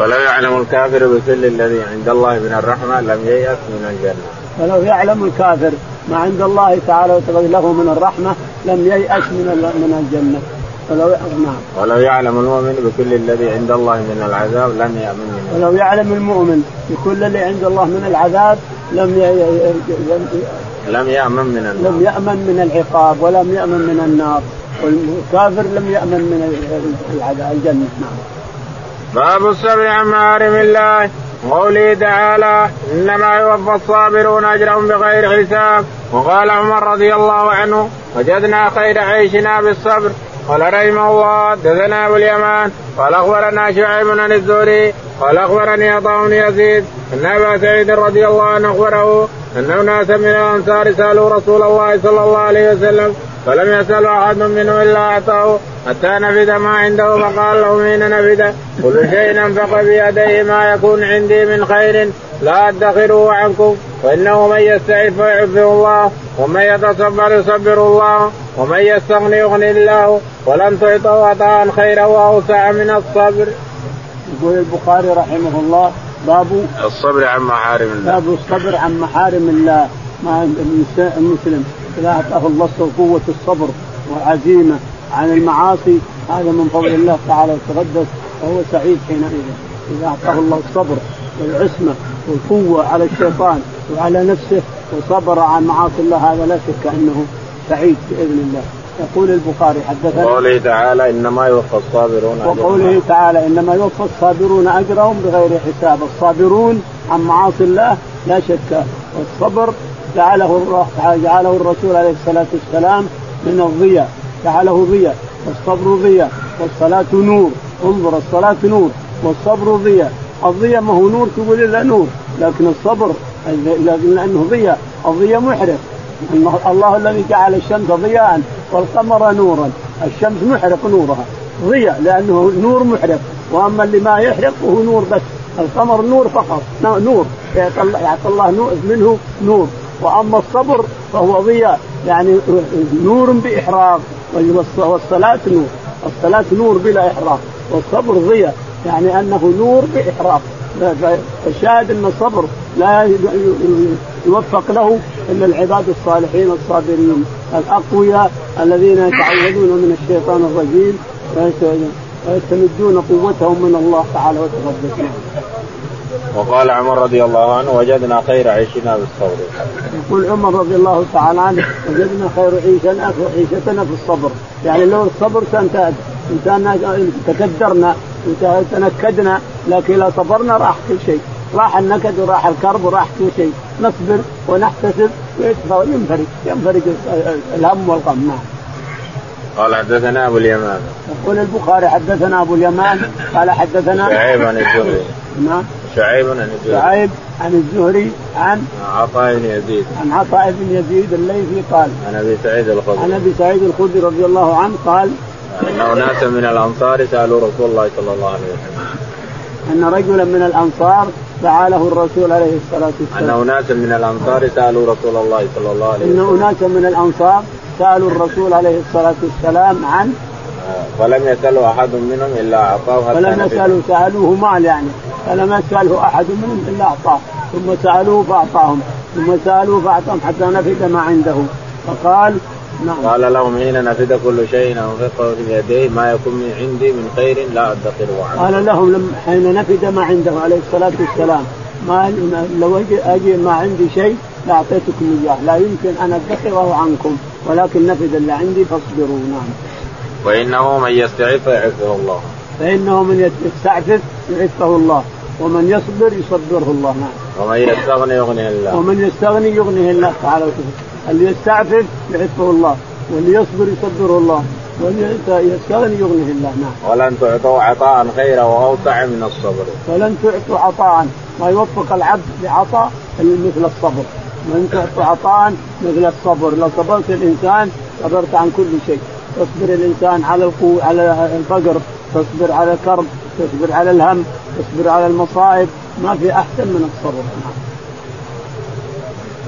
ولو يعلم الكافر بكل الذي عند الله من الرحمة لم ييأس من الجنة. ولو يعلم الكافر ما عند الله تعالى له من الرحمة لم ييأس من من الجنة. ولو نعم. ولو يعلم المؤمن بكل الذي عند الله من العذاب لم يأمن منه. ولو يعلم المؤمن بكل الذي عند الله من العذاب لم. لم يأمن من النار. لم يأمن من العقاب ولم يأمن من النار. والكافر لم يأمن من الجنة. نعم. باب الصبر عن محارم الله. قوله تعالى إنما يوفى الصابرون أجرهم بغير حساب. وقال عمر رضي الله عنه وجدنا خير عيشنا بالصبر. قال رحمه الله حدثنا أبو اليمان. قال أخبرنا شعيب بن الزهري قال أخبرني عطاء بن يزيد أن أبا سعيد رضي الله عنه أخبره أن أناسا من الأنصار سألوا رسول الله صلى الله عليه وسلم فلم يسأل أحد منهم إلا أعطاه حتى نفذ ما عنده فقال له حين نفذ كل شيء أنفق بيديه ما يكون عندي من خير لا أدخره عنكم فإنه من يستعف فيعفه الله ومن يتصبر يصبر الله ومن يستغني يغني الله ولن تعطوا عطاء خيرا وأوسع من الصبر. يقول البخاري رحمه الله باب الصبر عن محارم الله. باب الصبر عن محارم الله مع المسلم. إذا أعطاه الله قوه الصبر وعزيمه عن المعاصي هذا من فضل الله تعالى وتقدس وهو سعيد حينئذ. إذا أعطاه الله الصبر والعصمة والقوة على الشيطان وعلى نفسه وصبر عن معاصي الله هذا لا شك أنه سعيد بإذن الله. يقول البخاري حدثنا وقوله تعالى إنما يوفى الصابرون وقوله تعالى إنما يوفى الصابرون أجرهم بغير حساب. الصابرون عن معاصي الله لا شك. والصبر جعله جعله الرسول عليه الصلاة والسلام من الضياء. جعله ضياء. والصبر ضياء. والصلاة نور. انظر الصلاة نور. والصبر ضياء. الضياء ما هو نور تقول إلا نور. لكن الصبر لأنه ضياء. الضياء محرق الله الذي جعل الشمس ضياء. والقمر نورا الشمس محرق نورها ضياء لأنه نور محرق وأما اللي ما يحرق فهو نور بس القمر نور فقط نور يعطي الله منه نور وأما الصبر فهو ضياء يعني نور بإحراق والصلاة نور الصلاة نور بلا إحراق والصبر ضياء يعني أنه نور بإحراق. فالشاهد أن الصبر لا يوفق له إلا العباد الصالحين الصابرين. الأقوياء الذين يتعوذون من الشيطان الرجيم. ويستمدون قوتهم من الله تعالى وتقدس وقال عمر رضي الله عنه وجدنا خير عيشنا بالصبر. يقول عمر رضي الله تعالى عنه وجدنا خير عيشنا عيشتنا في الصبر، يعني لو الصبر كان تكدرنا وتنكدنا لكن إذا صبرنا راح كل شيء، راح النكد وراح الكرب وراح كل شيء، نصبر ونحتسب وينفرج. ينفرج الهم والغم. نعم. قال حدثنا أبو اليمان. يقول البخاري حدثنا أبو اليمان. قال حدثنا شعيب عن الزهري. نعم. شعيب عن الزهري. شعيب عن الزهري عن عطاء بن يزيد. عن عطاء بن يزيد الليثي قال عن أبي سعيد الخدري. عن أبي سعيد الخدري رضي الله عنه قال أن أناسا من الأنصار سألوا رسول الله صلى الله عليه وسلم. أن رجلا من الأنصار دعا له الرسول عليه الصلاة والسلام. أن اناسا من الأنصار سألوا رسول الله صلى الله عليه وسلم. ان اناسا من الأنصار سألوا الرسول عليه الصلاة والسلام عن فلم يسأله أحد منهم إلا أعطاه فلم يسألوا سألوه مال يعني. فلم يسأله أحد منهم إلا أعطاه. ثم سألوه فأعطاهم. ثم سألوه فأعطاهم حتى نفد ما عنده. فقال نعم قال لهم حين نفد كل شيء انفقه في يديه ما يكون من عندي من خير لا ادخره عنه. قال لهم لم حين نفد ما عنده عليه الصلاة والسلام ما لو أجي, أجي ما عندي شيء لاعطيتكم إياه لا يمكن أن أدخره عنكم ولكن نفد اللي عندي فاصبروا نعم. وإنه من يستعف يعفه الله. فإنه من يستعفف يعفه الله ومن يصبر يصبره الله نعم. ومن يستغني يغنيه الله. ومن يستغني يغنيه الله تعالى وتعالى. اللي يستعفف يعفه الله واللي يصبر يصبره الله واللي يستغني يغنيه الله نعم. ولن تعطوا عطاء خيرا وأوسع من الصبر. ولن تعطوا عطاء ما يوفق العبد بعطاء مثل الصبر. من تعطوا عطاء مثل الصبر، لو صبرت الإنسان صبرت عن كل شيء، تصبر الإنسان على القوة على الفقر، تصبر على الكرب، تصبر على الهم، تصبر على المصائب، ما في أحسن من الصبر. نعم.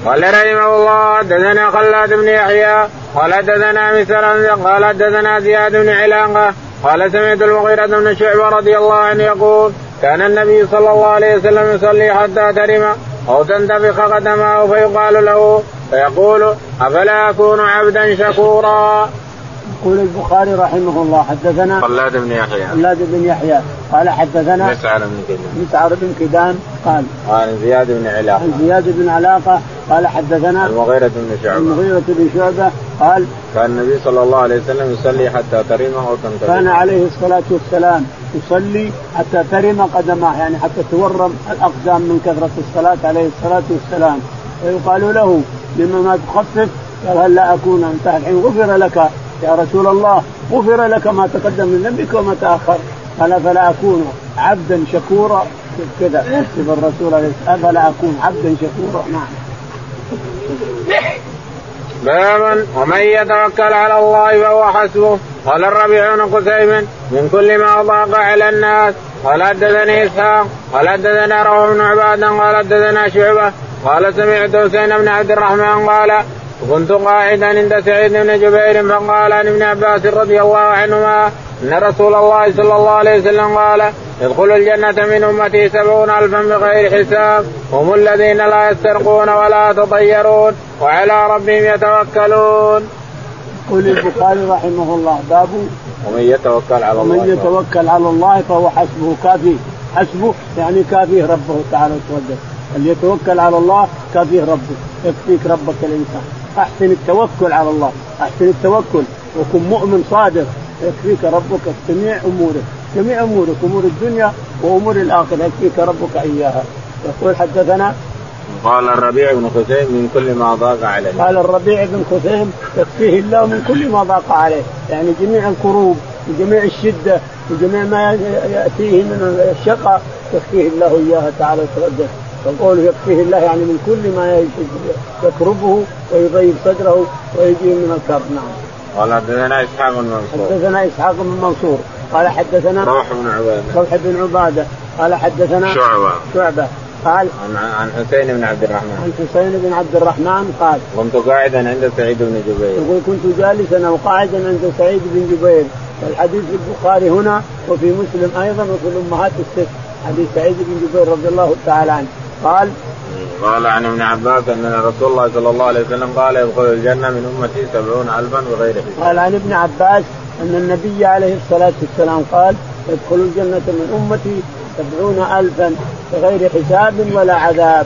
قال رحمه الله حدثنا خلاد بن يحيى قال حدثنا مثلا قال حدثنا زياد بن علاقه قال سمعت المغيرة بن شعبة رضي الله عنه يقول كان النبي صلى الله عليه وسلم يصلي حتى ترم أو تنتفخ قدمه فيقال له فيقول أفلا أكون عبدا شكورا؟ يقول البخاري رحمه الله حدثنا خلاد بن يحيى. خلاد بن يحيى. قال حدثنا مسعر بن كدام. مسعر بن كدام قال عن زياد بن علاقة. عن زياد بن علاقة قال حدثنا المغيرة بن شعبة. المغيرة بن شعبة قال كان النبي صلى الله عليه وسلم يصلي حتى ترم أو تنتفخ كان عليه الصلاة والسلام يصلي حتى ترم قدماه يعني حتى تورم الأقدام من كثرة الصلاة عليه الصلاة والسلام. فيقال له لما ما تخفف قال هل لا أكون أنت؟ الحين غفر لك يا رسول الله غفر لك ما تقدم من ذنبك وما تأخر. قال فلا أكون عبدا شكورا؟ كذا. يكتب الرسول عليه فلا أكون عبدا شكورا؟ نعم. باب ومن يتوكل على الله فهو حسبه. قال الربيع بن قسيم من كل ما ضاق على الناس. قال حدثني إسحاق. قال حدثنا روح بن عباد قال حدثنا شعبة. قال سمعت حسين بن عبد الرحمن. قال وكنت قاعدا عند سعيد بن جبير فقال عن ابن عباس رضي الله عنهما أن رسول الله صلى الله عليه وسلم قال يدخل الجنة من أمتي سبعون ألفا بغير حساب هم الذين لا يسترقون ولا يتطيرون وعلى ربهم يتوكلون. يقول البخاري رحمه الله باب ومن يتوكل على الله. ومن يتوكل على الله فهو حسبه كافي. حسبه يعني كافيه ربه تعالى وتقدس اللي يتوكل على الله كافيه ربه يكفيك ربك الإنسان. أحسن التوكل على الله. أحسن التوكل. وكن مؤمن صادق. يكفيك ربك جميع أمورك. جميع أمورك. أمور الدنيا وأمور الآخرة. يكفيك ربك إياها. يقول حدثنا قال الربيع بن خثيم من كل ما ضاق عليه. قال الربيع بن خثيم يكفيه الله من كل ما ضاق عليه. يعني جميع الكروب وجميع الشدة وجميع ما يأتيه من الشقاء يكفيه الله إياها تعالى وتقدس فقوله يكفيه الله يعني من كل ما يكربه ويضيق صدره ويجيه من الكرب. نعم. قال حدثنا إسحاق بن منصور. حدثنا إسحاق بن منصور. قال حدثنا روح بن عبادة. روح بن عبادة. قال حدثنا شعبة. شعبة. قال عن عن حسين بن عبد الرحمن. عن حسين بن عبد الرحمن قال كنت قاعدا عند سعيد بن جبير. يقول كنت جالسا أو قاعدا عند سعيد بن جبير. الحديث في البخاري هنا وفي مسلم أيضا وفي الأمهات الست. حديث سعيد بن جبير رضي الله تعالى عنه. قال قال عن ابن عباس أن رسول الله صلى الله عليه وسلم قال يدخل الجنة من أمتي سبعون الفا بغير حساب. قال عن ابن عباس أن النبي عليه الصلاة والسلام قال يدخل الجنة من أمتي سبعون الفا بغير حساب ولا عذاب.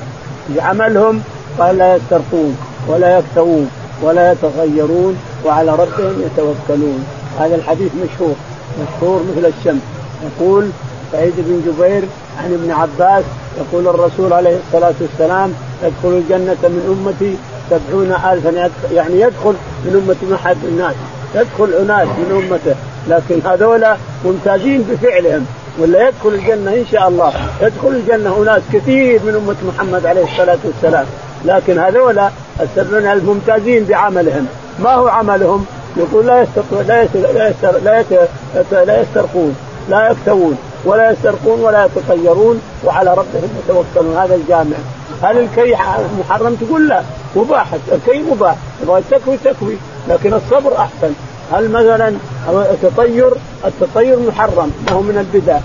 بعملهم قال لا يسترقون ولا يكتوون ولا يتغيرون وعلى ربهم يتوكلون. هذا الحديث مشهور مشهور مثل الشمس. يقول سعيد بن جبير عن ابن عباس يقول الرسول عليه الصلاة والسلام يدخل الجنة من أمتي سبعون ألفا يعني يدخل من أمة أحد الناس يدخل أناس من أمته لكن هذولا ممتازين بفعلهم ولا يدخل الجنة إن شاء الله يدخل الجنة أناس كثير من أمة محمد عليه الصلاة والسلام لكن هذولا السبعون ألف ممتازين بعملهم. ما هو عملهم؟ يقول لا يستطيع لا يستر لا يستر لا, يستر لا يسترقون لا يكتوون. ولا يسترقون ولا يتطيرون وعلى ربهم يتوكلون. هذا الجامع. هل الكي محرم تقول لا مباح. الكي مباح. تبغى تكوي تكوي لكن الصبر أحسن. هل مثلا التطير التطير محرم ما هو من البدع.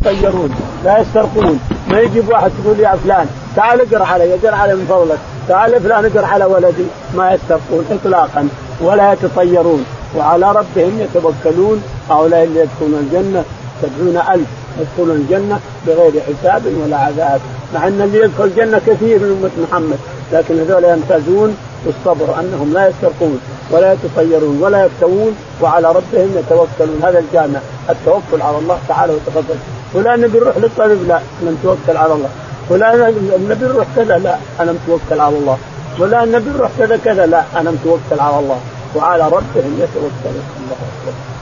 يتطيرون لا يسترقون. ما يجيب واحد تقول يا فلان تعال اقرأ علي اقرأ علي من فضلك. تعال فلان اقرأ على ولدي. ما يسترقون اطلاقا ولا يتطيرون. وعلى ربهم يتوكلون. هؤلاء اللي يدخلون الجنة سبعون ألف يدخلون الجنة بغير حساب ولا عذاب مع أن اللي يدخل الجنة كثير من أمة محمد لكن هذول يمتازون بالصبر أنهم لا يسترقون ولا يتطيرون ولا يكتوون وعلى ربهم يتوكلون. هذا الجامع التوكل على الله تعالى وتفضل فلان نبي نروح للطبيب؟ لا أنا متوكل على الله. فلان نبي نروح كذا؟ لا أنا متوكل على الله. فلان نبي نروح كذا كذا؟ لا أنا متوكل على الله. وعلى ربهم يتوكلون. الله اكبر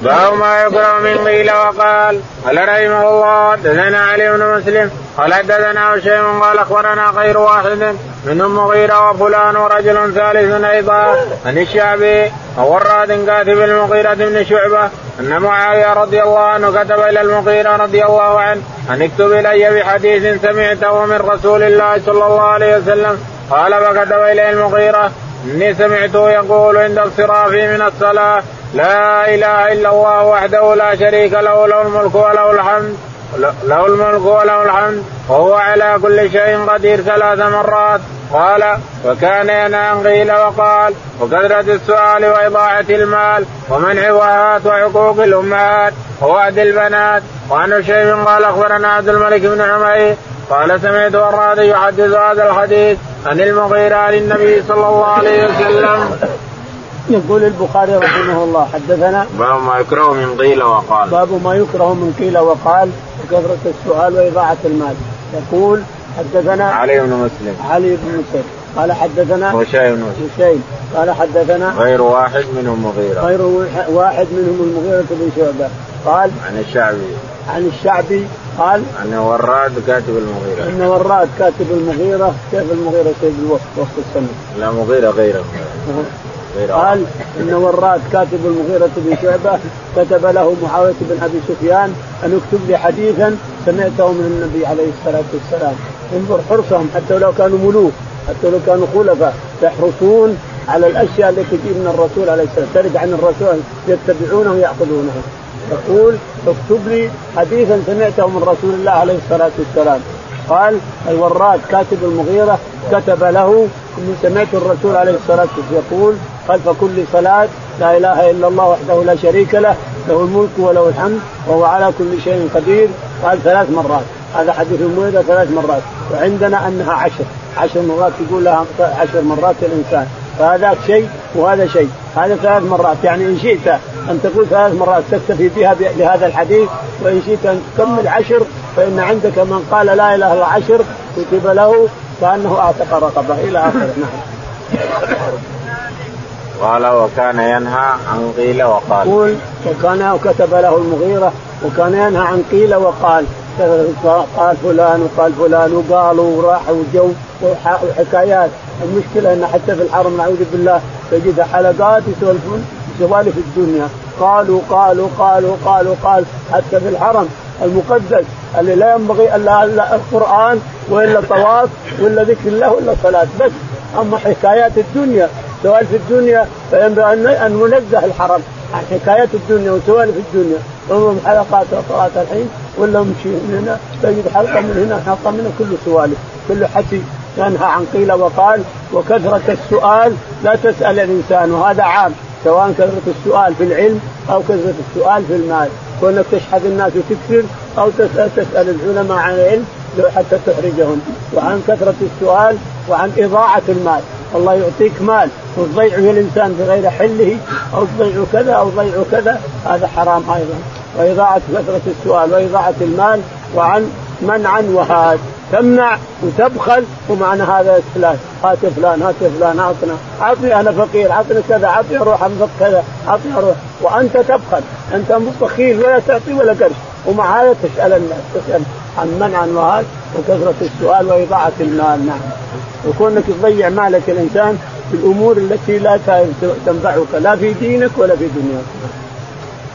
باب ما يكره من قيل وقال. قال رحمه الله حدثنا علي بن مسلم قال حدثنا هشيم قال أخبرنا غير واحد منهم مغيرة وفلان ورجل ثالث أيضا عن الشعبي وراد كاتب المغيرة بن شعبة أن معاوية رضي الله عنه كتب إلى المغيرة رضي الله عنه أن اكتب إلي بحديث سمعته من رسول الله صلى الله عليه وسلم. قال فكتب اليه المغيرة إني سمعته يقول عند انصرافي من الصلاة. لا إله إلا الله وحده لا شريك له له الملك وله الحمد له الملك وله الحمد وهو على كل شيء قدير ثلاث مرات. قال وكان عن قيل وقال وكثرة السؤال وإضاعة المال ومنع وهات وحقوق الأمهات ووعد البنات. وعن شيء قال أخبرنا عبد الملك بن عمير قال سمعت وراد يحدث هذا الحديث عن المغيرة عن النبي صلى الله عليه وسلم. يقول البخاري رحمه الله حدثنا باب ما يكره من قيل وقال. باب ما يكره من قيل وقال وكثرة السؤال وإضاعة المال. يقول حدثنا علي بن مسلم. علي بن مسلم. قال حدثنا هشيم بن قال حدثنا غير واحد منهم مغيرة. غير واحد منهم المغيرة بن شعبة. قال عن الشعبي. عن الشعبي قال عن وراد كاتب المغيرة. إن وراد كاتب المغيرة كيف المغيرة سيد الوقت وقت السنة؟ لا مغيرة غيره غير قال إن وراد كاتب المغيرة بن شعبة كتب له معاوية بن أبي سفيان أن اكتب لي حديثا سمعته من النبي عليه الصلاة والسلام. انظر حرصهم حتى لو كانوا ملوك حتى لو كانوا خلفاء يحرصون على الأشياء التي تجي من الرسول عليه السلام ترد عن الرسول يتبعونه وياخذونه يقول اكتب لي حديثا سمعته من رسول الله عليه الصلاة والسلام. قال الوراد كاتب المغيرة كتب له إني سمعت الرسول عليه الصلاة والسلام يقول خلف كل صلاة لا إله إلا الله وحده لا شريك له له الملك وله الحمد وهو على كل شيء قدير قال ثلاث مرات. هذا حديث المغيره ثلاث مرات وعندنا أنها عشر. عشر مرات يقول لها عشر مرات الإنسان. فهذا شيء وهذا شيء. هذا ثلاث مرات. يعني إن شئت أن تقول ثلاث مرات تكتفي بها بهذا الحديث وإن شئت أن تكمل عشر فإن عندك من قال لا إله إلا عشر كتب له كأنه أعتق رقبة. إلى آخره. نعم. قال وكان ينهى عن قيل وقال. يقول وكان وكتب له المغيرة وكان ينهى عن قيل وقال. قال فلان وقال فلان وقالوا وراحوا وجو وحكايات. المشكلة إن حتى في الحرم نعوذ بالله تجد حلقات يسولفون سوالف الدنيا. قالوا قالوا قالوا قالوا قال حتى في الحرم. المقدس اللي لا ينبغي إلا القرآن وإلا طواف ولا ذكر الله ولا صلاة. بس أما حكايات الدنيا سؤال في الدنيا فينبغي أن ننزه الحرم. عن حكايات الدنيا وسوالف الدنيا. انظر حلقات صلاه الحين ولا نمشي من هنا؟ تجد حلقة من هنا حلقة من كل سوالف. كل حكي ينهى عن قيل وقال وكثرة السؤال لا تسأل الإنسان. وهذا عام سواء كثرة السؤال في العلم أو كثرة السؤال في المال. كونك تشحذ الناس وتكثر أو تسأل, تسأل العلماء عن العلم حتى تحرجهم وعن كثرة السؤال وعن إضاعة المال. الله يعطيك مال وتضيعه الإنسان بغير حله أو تضيعه كذا أو تضيعه كذا. هذا حرام أيضا. وإضاعة كثرة السؤال وإضاعة المال وعن منعا وهاد. تمنع وتبخل ومعنى هذا فلان هات فلان هات فلان أعطنا أعطني أنا فقير أعطني كذا أعطني أروح انفق كذا أعطني أروح وأنت تبخل أنت بخيل ولا تعطي ولا قرش. ومع هذا تسأل الناس تسأل عن منعا وهاد وكثرة السؤال وإضاعة المال. نعم. وكونك تضيع مالك الإنسان في الأمور التي لا تنفعك لا في دينك ولا في دنياك.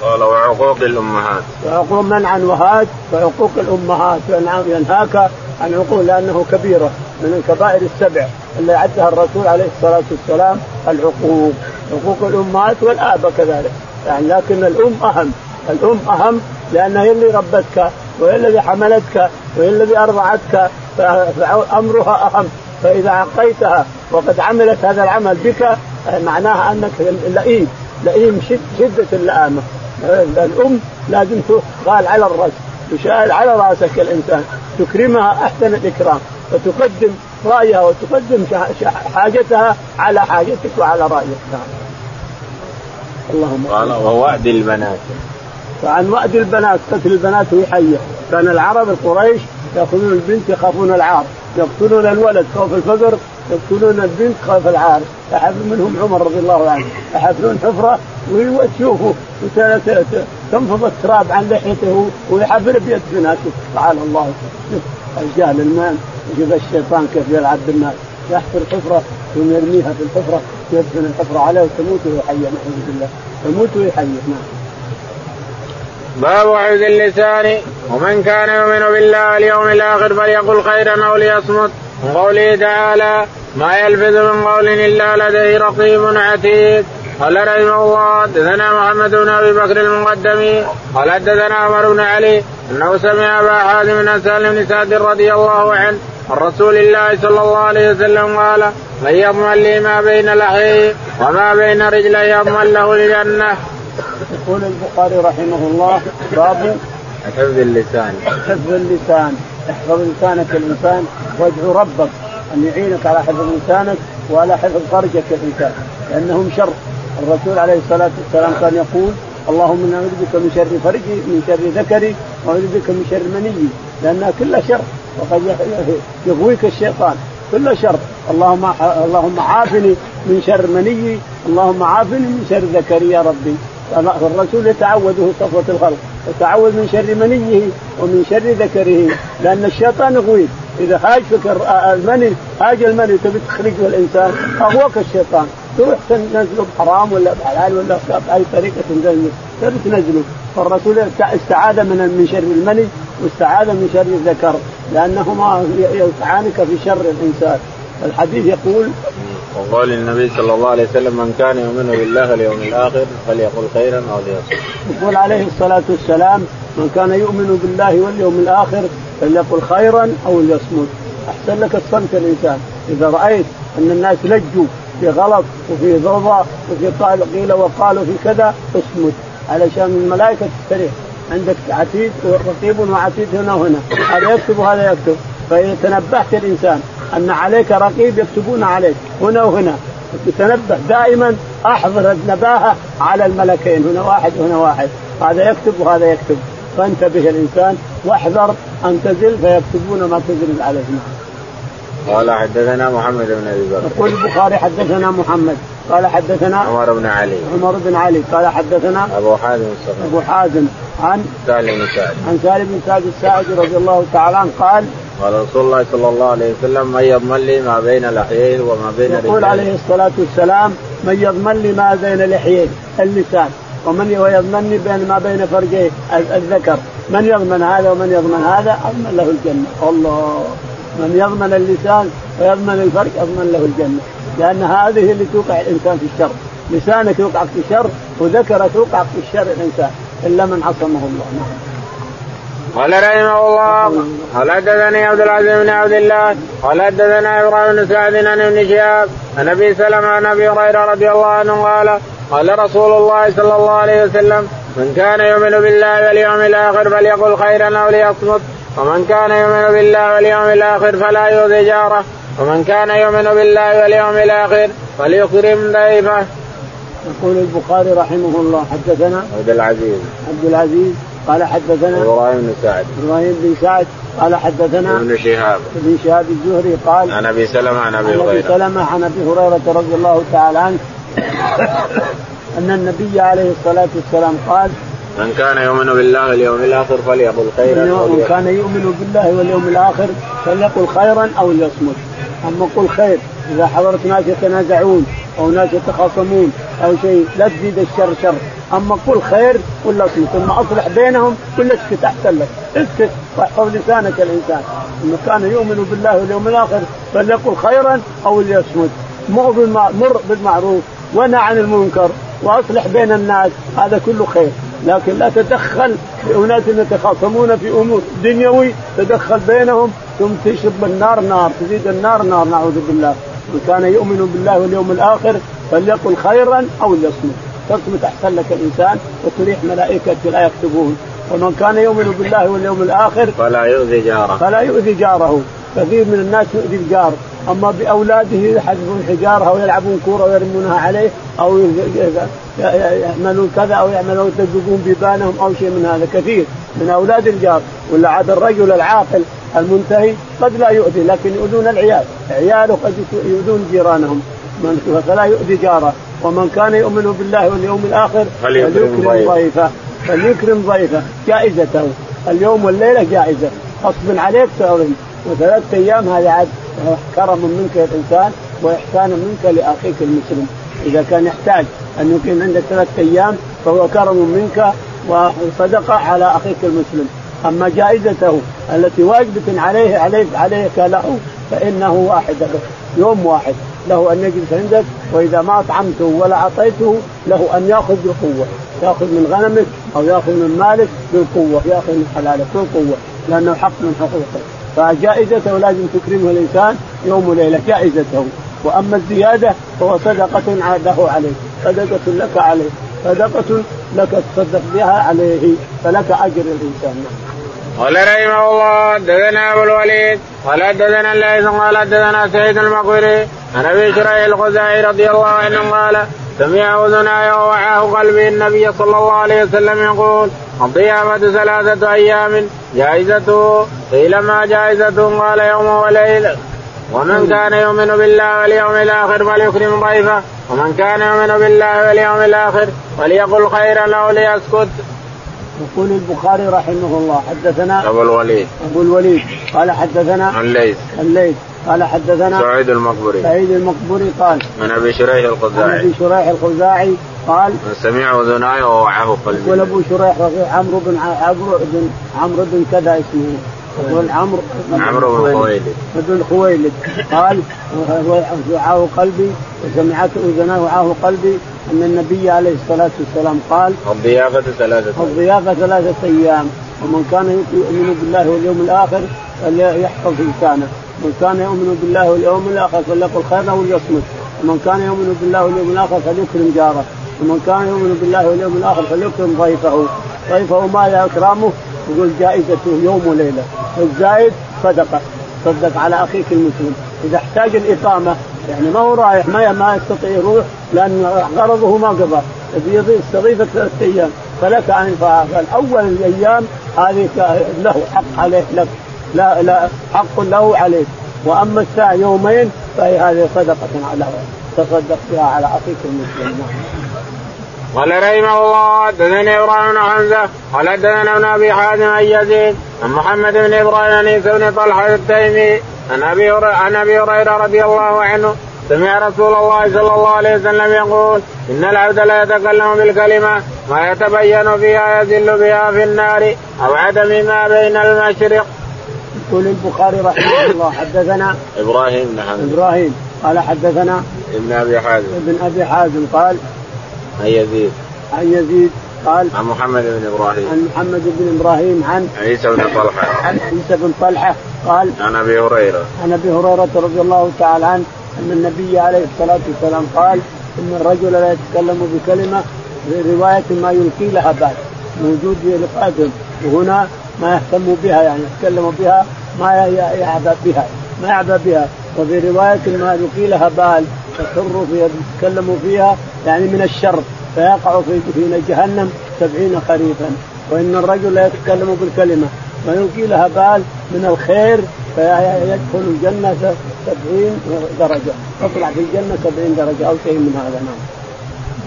قال وعقوق الأمهات. وعقوق منعا وهاد وعقوق الأمهات ينهاك عن عقوق لأنه كبيرة من الكبائر السبع اللي عدها الرسول عليه الصلاة والسلام العقوق. عقوق الأمهات والاب كذلك. يعني لكن الأم أهم. الأم أهم لانها هي اللي ربتك وهي الذي حملتك وهي الذي أرضعتك فأمرها أهم. فإذا عقيتها وقد عملت هذا العمل بك معناها أنك لئيم. لئيم شد شدة اللئامة. الأم لازم تقال على الراس تشال على رأسك الإنسان تكرمها أحسن الإكرام وتقدم رأيها وتقدم حاجتها على حاجتك وعلى رأيك. نعم. اللهم قال ووعد البنات. فعن وعد البنات قتل البنات وهي حية. كان العرب القريش يأخذون البنت يخافون العار يقتلون الولد خوف الفقر يقتلون البنت خوف العار يحفر منهم عمر رضي الله عنه يحفرون حفرة ويشوفوا تنفض التراب عن لحيته ويحفر بيد بناته. تعالى الله. الجهل المال يجيب الشيطان كيف يلعب بالناس يحفر حفرة ثم يرميها في الحفرة يدفن الحفره عليه وتموت وهي نعوذ بالله. تموت وهي نعم. باب وعد اللسان. ومن كان يؤمن بالله اليوم الآخر فليقل خيرا أو ليصمت. وقوله تعالى ما يلفظ من قول إلا لديه رقيب عتيد. قال رحمه الله حدثنا محمد بن أبي بكر المقدمي قال حدثنا عمر بن علي أنه سمع أبا حازم بن سالم بن سعد رضي الله عنه عن رسول الله صلى الله عليه وسلم قال من يضمن لي ما بين لحيه وما بين رجلي يضمن له الجنة. يقول البخاري رحمه الله باب حفظ اللسان. حفظ اللسان احفظ لسانك الإنسان وادعو ربك. أن يعينك على حفظ لسانك وعلى حفظ فرجك الانسان لأنهم شر. الرسول عليه الصلاة والسلام كان يقول اللهم إنا اعوذ بك من شر فرجي من شر ذكري واعوذ بك من شر مني. لأنها كلها شر. وقد يغويك الشيطان. كل شر. اللهم اللهم عافني من شر مني اللهم عافني من شر ذكري يا ربي. الرسول يتعوذ صفوة الخلق. يتعوذ من شر منيه ومن شر ذكره. لأن الشيطان يغويك. إذا هاج فكر المني هاج المني تبي تخرجه الإنسان أغوك الشيطان. تروح تنزله بحرام ولا بحلال ولا بأي طريقة تنزله. تبي تنزله. فالرسول استعاذ من من شر المني واستعاذ من شر الذكر لأنهما يوقعانك في شر الإنسان. الحديث يقول وقال النبي صلى الله عليه وسلم من كان يؤمن بالله اليوم الآخر فليقل خيرا أو ليصمت. يقول عليه الصلاة والسلام من كان يؤمن بالله واليوم الآخر فليقل خيرا أو ليصمت. أحسن لك الصمت الانسان إذا رأيت أن الناس لجوا في غلط وفي ضوضاء وفي قال قيل وقالوا في كذا اصمت. علشان الملائكة تستريح. عندك عتيد رقيب وعتيد هنا وهنا. هذا يكتب وهذا يكتب. فإذا تنبهت الإنسان أن عليك رقيب يكتبون عليك. هنا وهنا. تتنبه. دائما أحضر النباهة على الملكين. هنا واحد وهنا واحد. هذا يكتب وهذا يكتب. فانتبه الإنسان واحذر أن تزل فيكتبون ما تزل عليه قال حدثنا محمد بن أبي بكر. يقول البخاري حدثنا محمد. قال حدثنا عمر بن علي. عمر بن علي. قال حدثنا أبو حازم الصغير أبو حازم عن سالم بن سعد. عن سالم بن سعد الساعدي رضي الله تعالى عنه قال قال رسول الله صلى الله عليه وسلم من يضمن لي ما بين لحييه وما بين يقول عليه الصلاة والسلام من يضمن لي ما بين لحييه اللسان ومن ويضمنني بين ما بين فرجيه الذكر. من يضمن هذا ومن يضمن هذا اضمن له الجنة. الله. من يضمن اللسان ويضمن الفرج اضمن له الجنة. لأن هذه اللي توقع الإنسان في الشر. لسانك يوقعك في الشر وذكرك يوقعك في الشر الإنسان إلا من عصمه الله. نعم. قال رحمه الله قال حدثني عبد العزيز بن عبد الله قال حدثنا إبراهيم بن سعد عن ابن شهاب عن أبي سلمة عن أبي هريرة رضي الله عنه قال قال رسول الله صلى الله عليه وسلم من كان يؤمن بالله واليوم الآخر فليقل خيرا أو ليصمت ومن كان يؤمن بالله واليوم الآخر فلا يؤذي جاره ومن كان يؤمن بالله واليوم الآخر فليكرم ضيفه. يقول البخاري رحمه الله حدثنا عبد العزيز عبد العزيز قال حدثنا إبراهيم بن سعد. إبراهيم بن سعد قال حدثنا ابن شهاب. ابن شهاب الزهري قال عن أبي سلمة عن أبي هريره عن أبي سلمة عن أبي هريرة رضي الله تعالى عنه أن النبي عليه الصلاة والسلام قال من كان يؤمن بالله واليوم الآخر فليقل خيرا من كان يؤمن بالله واليوم الآخر فليقل خيرا أو ليصمت. أما قل خير إذا حضرت ناس يتنازعون أو ناس يتخاصمون أو شيء لا تزيد الشر شر. أما قل خير ولا اصمت ثم أصلح بينهم ولا اسكت احسن لك اسكت واحفظ لسانك الإنسان. إنه كان يؤمن بالله واليوم الآخر فليقل خيرا أو ليصمت. مر بالمعروف ونهى عن المنكر وأصلح بين الناس هذا كله خير. لكن لا تدخل في أناس يتخاصمون في أمور دنيوي تدخل بينهم ثم تشرب النار نار تزيد النار نار. نعوذ بالله. من كان يؤمن بالله واليوم الآخر فليقل خيرا أو ليصمت. تصمت احسن لك الإنسان وتريح ملائكة لا يكتبون. ومن كان يؤمن بالله واليوم الآخر فلا يؤذي جاره. فلا يؤذي جاره. كثير من الناس يؤذي الجار. أما بأولاده يحذفون حجاره أو يلعبون كورة ويرمونها عليه أو يعملون كذا أو يعملون يدققون بيبانهم أو شيء من هذا. كثير من أولاد الجار. ولا عاد الرجل العاقل المنتهي قد لا يؤذي لكن يؤذون العيال. عياله قد يؤذون جيرانهم. من فلا يؤذي جاره. ومن كان يؤمن بالله واليوم الآخر فليكرم ضيفه. فليكرم ضيفه. جائزته اليوم والليلة جائزة. غصب عليك تؤذن وثلاث أيام هذا عاد كرم منك يا الانسان وإحسان منك لأخيك المسلم. إذا كان يحتاج أن يقيم عندك ثلاث أيام فهو كرم منك وصدقه على أخيك المسلم. أما جائزته التي واجبة عليه عليك عليك له فإنه واحد يوم واحد. له أن يجلس عندك وإذا ما أطعمته ولا أعطيته له أن يأخذ بالقوة. يأخذ من غنمك أو يأخذ من مالك بالقوة يأخذ من حلالك بالقوة لأنه حق من حقوقك فجائزته لازم تكرمه الإنسان يوم وليلة جائزته. وأما الزيادة فهو صدقة له عليه صدقة لك عليه صدقة لك تصدق بها عليه فلك أجر الإنسان. قال رحمه الله حدثنا أبو الوليد قال حدثنا الليث قال حدثنا سيد المقبري عن أبي شريح الخزاعي رضي الله عنه قال سمع اذناي ووعاه قلبي النبي صلى الله عليه وسلم يقول الضيافة ثلاثة أيام جائزته قيل ما جائزته قال يوم وليلة ومن كان يؤمن بالله واليوم الآخر فليكرم ضيفه ومن كان يؤمن بالله واليوم الآخر فليقل خيرا أو ليسكت. يقول البخاري رحمه الله حدثنا أبو الوليد. أبو الوليد. قال حدثنا الليث الليث قال حدثنا سعيد المقبري. سعيد المقبري قال من أبي شريح الخزاعي. عن أبي شريح الخزاعي قال سمع اذناي ووعاه قلبي. يقول أبو شريح عمرو بن عمرو بن عمرو بن كذا اسمه. يقول عمرو عمرو بن خويلد. بن خويلد. قال وعاه قلبي وسمعت اذناي وعاه قلبي. أن النبي عليه الصلاة والسلام قال الضيافة ثلاثة الضيافة ثلاثة أيام. ومن كان يؤمن بالله واليوم الآخر فليحفظ لسانه. من كان يؤمن بالله واليوم الآخر فليقل خيرا وليصمت. ومن كان يؤمن بالله واليوم الآخر فليكرم جاره. ومن كان يؤمن بالله واليوم الآخر فليكرم ضيفه. ضيفه ما اكرامه يقول جائزته يوم وليلة. والزايد صدقة. صدق على أخيك المسلم. إذا احتاج الإقامة يعني ما هو رايح ما ما يستطيع يروح لأن غرضه ما قضى. يستضيفك ثلاثة أيام. فلك أن فالاول الأيام هذه له حق عليه لك. لا لا حق له عليك. وأما الساعة يومين فهي هذه صدقة على تصدق بها على أخيك المسلم. قال رحمه الله حدثني إبراهيم بن حمزة. قال حدثنا ابن أبي حازم عن يزيد عن محمد بن إبراهيم عن بن طلحة التيمي. عن أبي عن أبي هريرة رضي الله عنه سمع رسول الله صلى الله عليه وسلم يقول إن العبد لا يتكلم بالكلمة ما يتبين فيها يزل بها في النار أو عدم ما بين المشرق. يقول البخاري رحمه الله حدثنا إبراهيم بن حمد إبراهيم قال حدثنا ابن أبي حازم. ابن أبي حازم قال عن يزيد. عن يزيد قال عن محمد بن إبراهيم. عن محمد بن إبراهيم عن عيسى بن طلحة. عن عيسى بن طلحة. قال عن أبي هريرة. عن أبي هريرة رضي الله تعالى عنه أن النبي عليه الصلاة والسلام قال إن الرجل لا يتكلم بكلمة في رواية ما يلقي لها بال موجود في لقاتهم وهنا ما يهتم بها يعني يتكلم بها ما يعبأ بها ما يعبأ بها. وفي رواية ما يلقي لها بال تخر فيها يتكلم فيها يعني من الشر فيقع في في جهنم سبعين خريفا. وإن الرجل لا يتكلم بالكلمة. ما يلقي لها بال من الخير فيدخل الجنة سبعين درجة. تطلع في الجنة سبعين درجة أو شيء من هذا نعم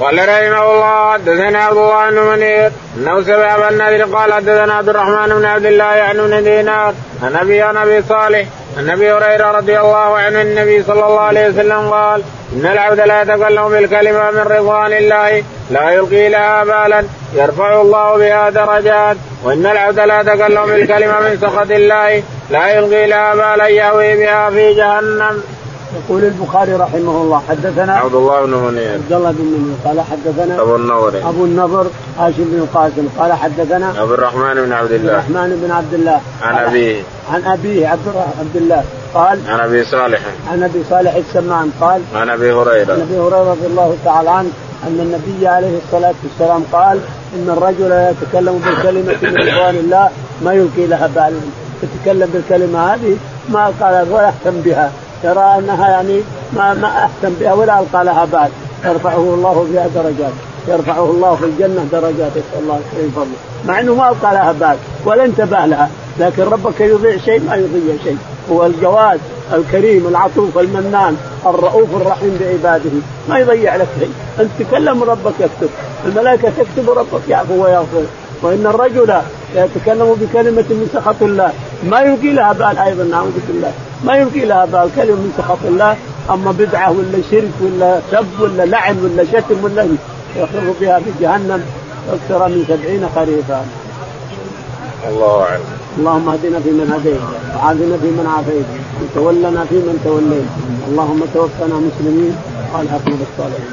قال رحمه الله حدثنا عبد الله بن منير إنه سمع أبا قال حدثنا عبد الرحمن بن عبد الله يعني بن دينار عن ابي عن أبي صالح عن أبي هريرة رضي الله عنه النبي صلى الله عليه وسلم قال إن العبد لا يتكلم بالكلمة من رضوان الله لا يلقي لها بالا يرفع الله بها درجات وإن العبد لا يتكلم بالكلمة من سخط الله لا يلقي لها بالا يهوي بها في جهنم. يقول البخاري رحمه الله حدثنا عبد الله بن منير. عبد الله بن منير. قال حدثنا أبو النضر. أبو النضر هاشم بن القاسم. قال حدثنا عبد الرحمن بن عبد الله. عبد الرحمن بن عبد الله. عن أبيه. عن أبيه عبد عبد الله. قال عن أبي صالح. عن أبي صالح السمان. قال عن أبي هريرة. عن أبي هريرة رضي الله تعالى عنه أن النبي عليه الصلاة والسلام قال إن الرجل لا يتكلم بالكلمة من رضوان الله ما يلقي لها بال. يتكلم بالكلمة هذه ما قال ولا يهتم بها. يرى أنها يعني ما ما اهتم بها ولا ألقى لها بال يرفعه الله بها درجات. يرفعه الله في الجنة درجات يسال الله من فضله مع إنه ما ألقى لها بال ولا انتبه لها. لكن ربك يضيع شيء ما يضيع شيء. هو الجواد الكريم العطوف المنان الرؤوف الرحيم بعباده. ما يضيع لك شيء. أنت تكلم ربك يكتب. الملائكة تكتب ربك يعفو ويغفر. وإن الرجل يتكلم بكلمة من سخط الله ما يلقي لها بال أيضا نعوذ بالله ما يلقي لها بال كلمة من سخط الله أما بدعة ولا شرك ولا سب ولا لعن ولا شتم ولا يخر بها في جهنم أكثر من سبعين خريفا. الله أعلم. اللهم اهدنا فيمن هديت وعافنا فيمن عافيت وتولنا فيمن توليت اللهم توفنا مسلمين وألحقنا بالصالحين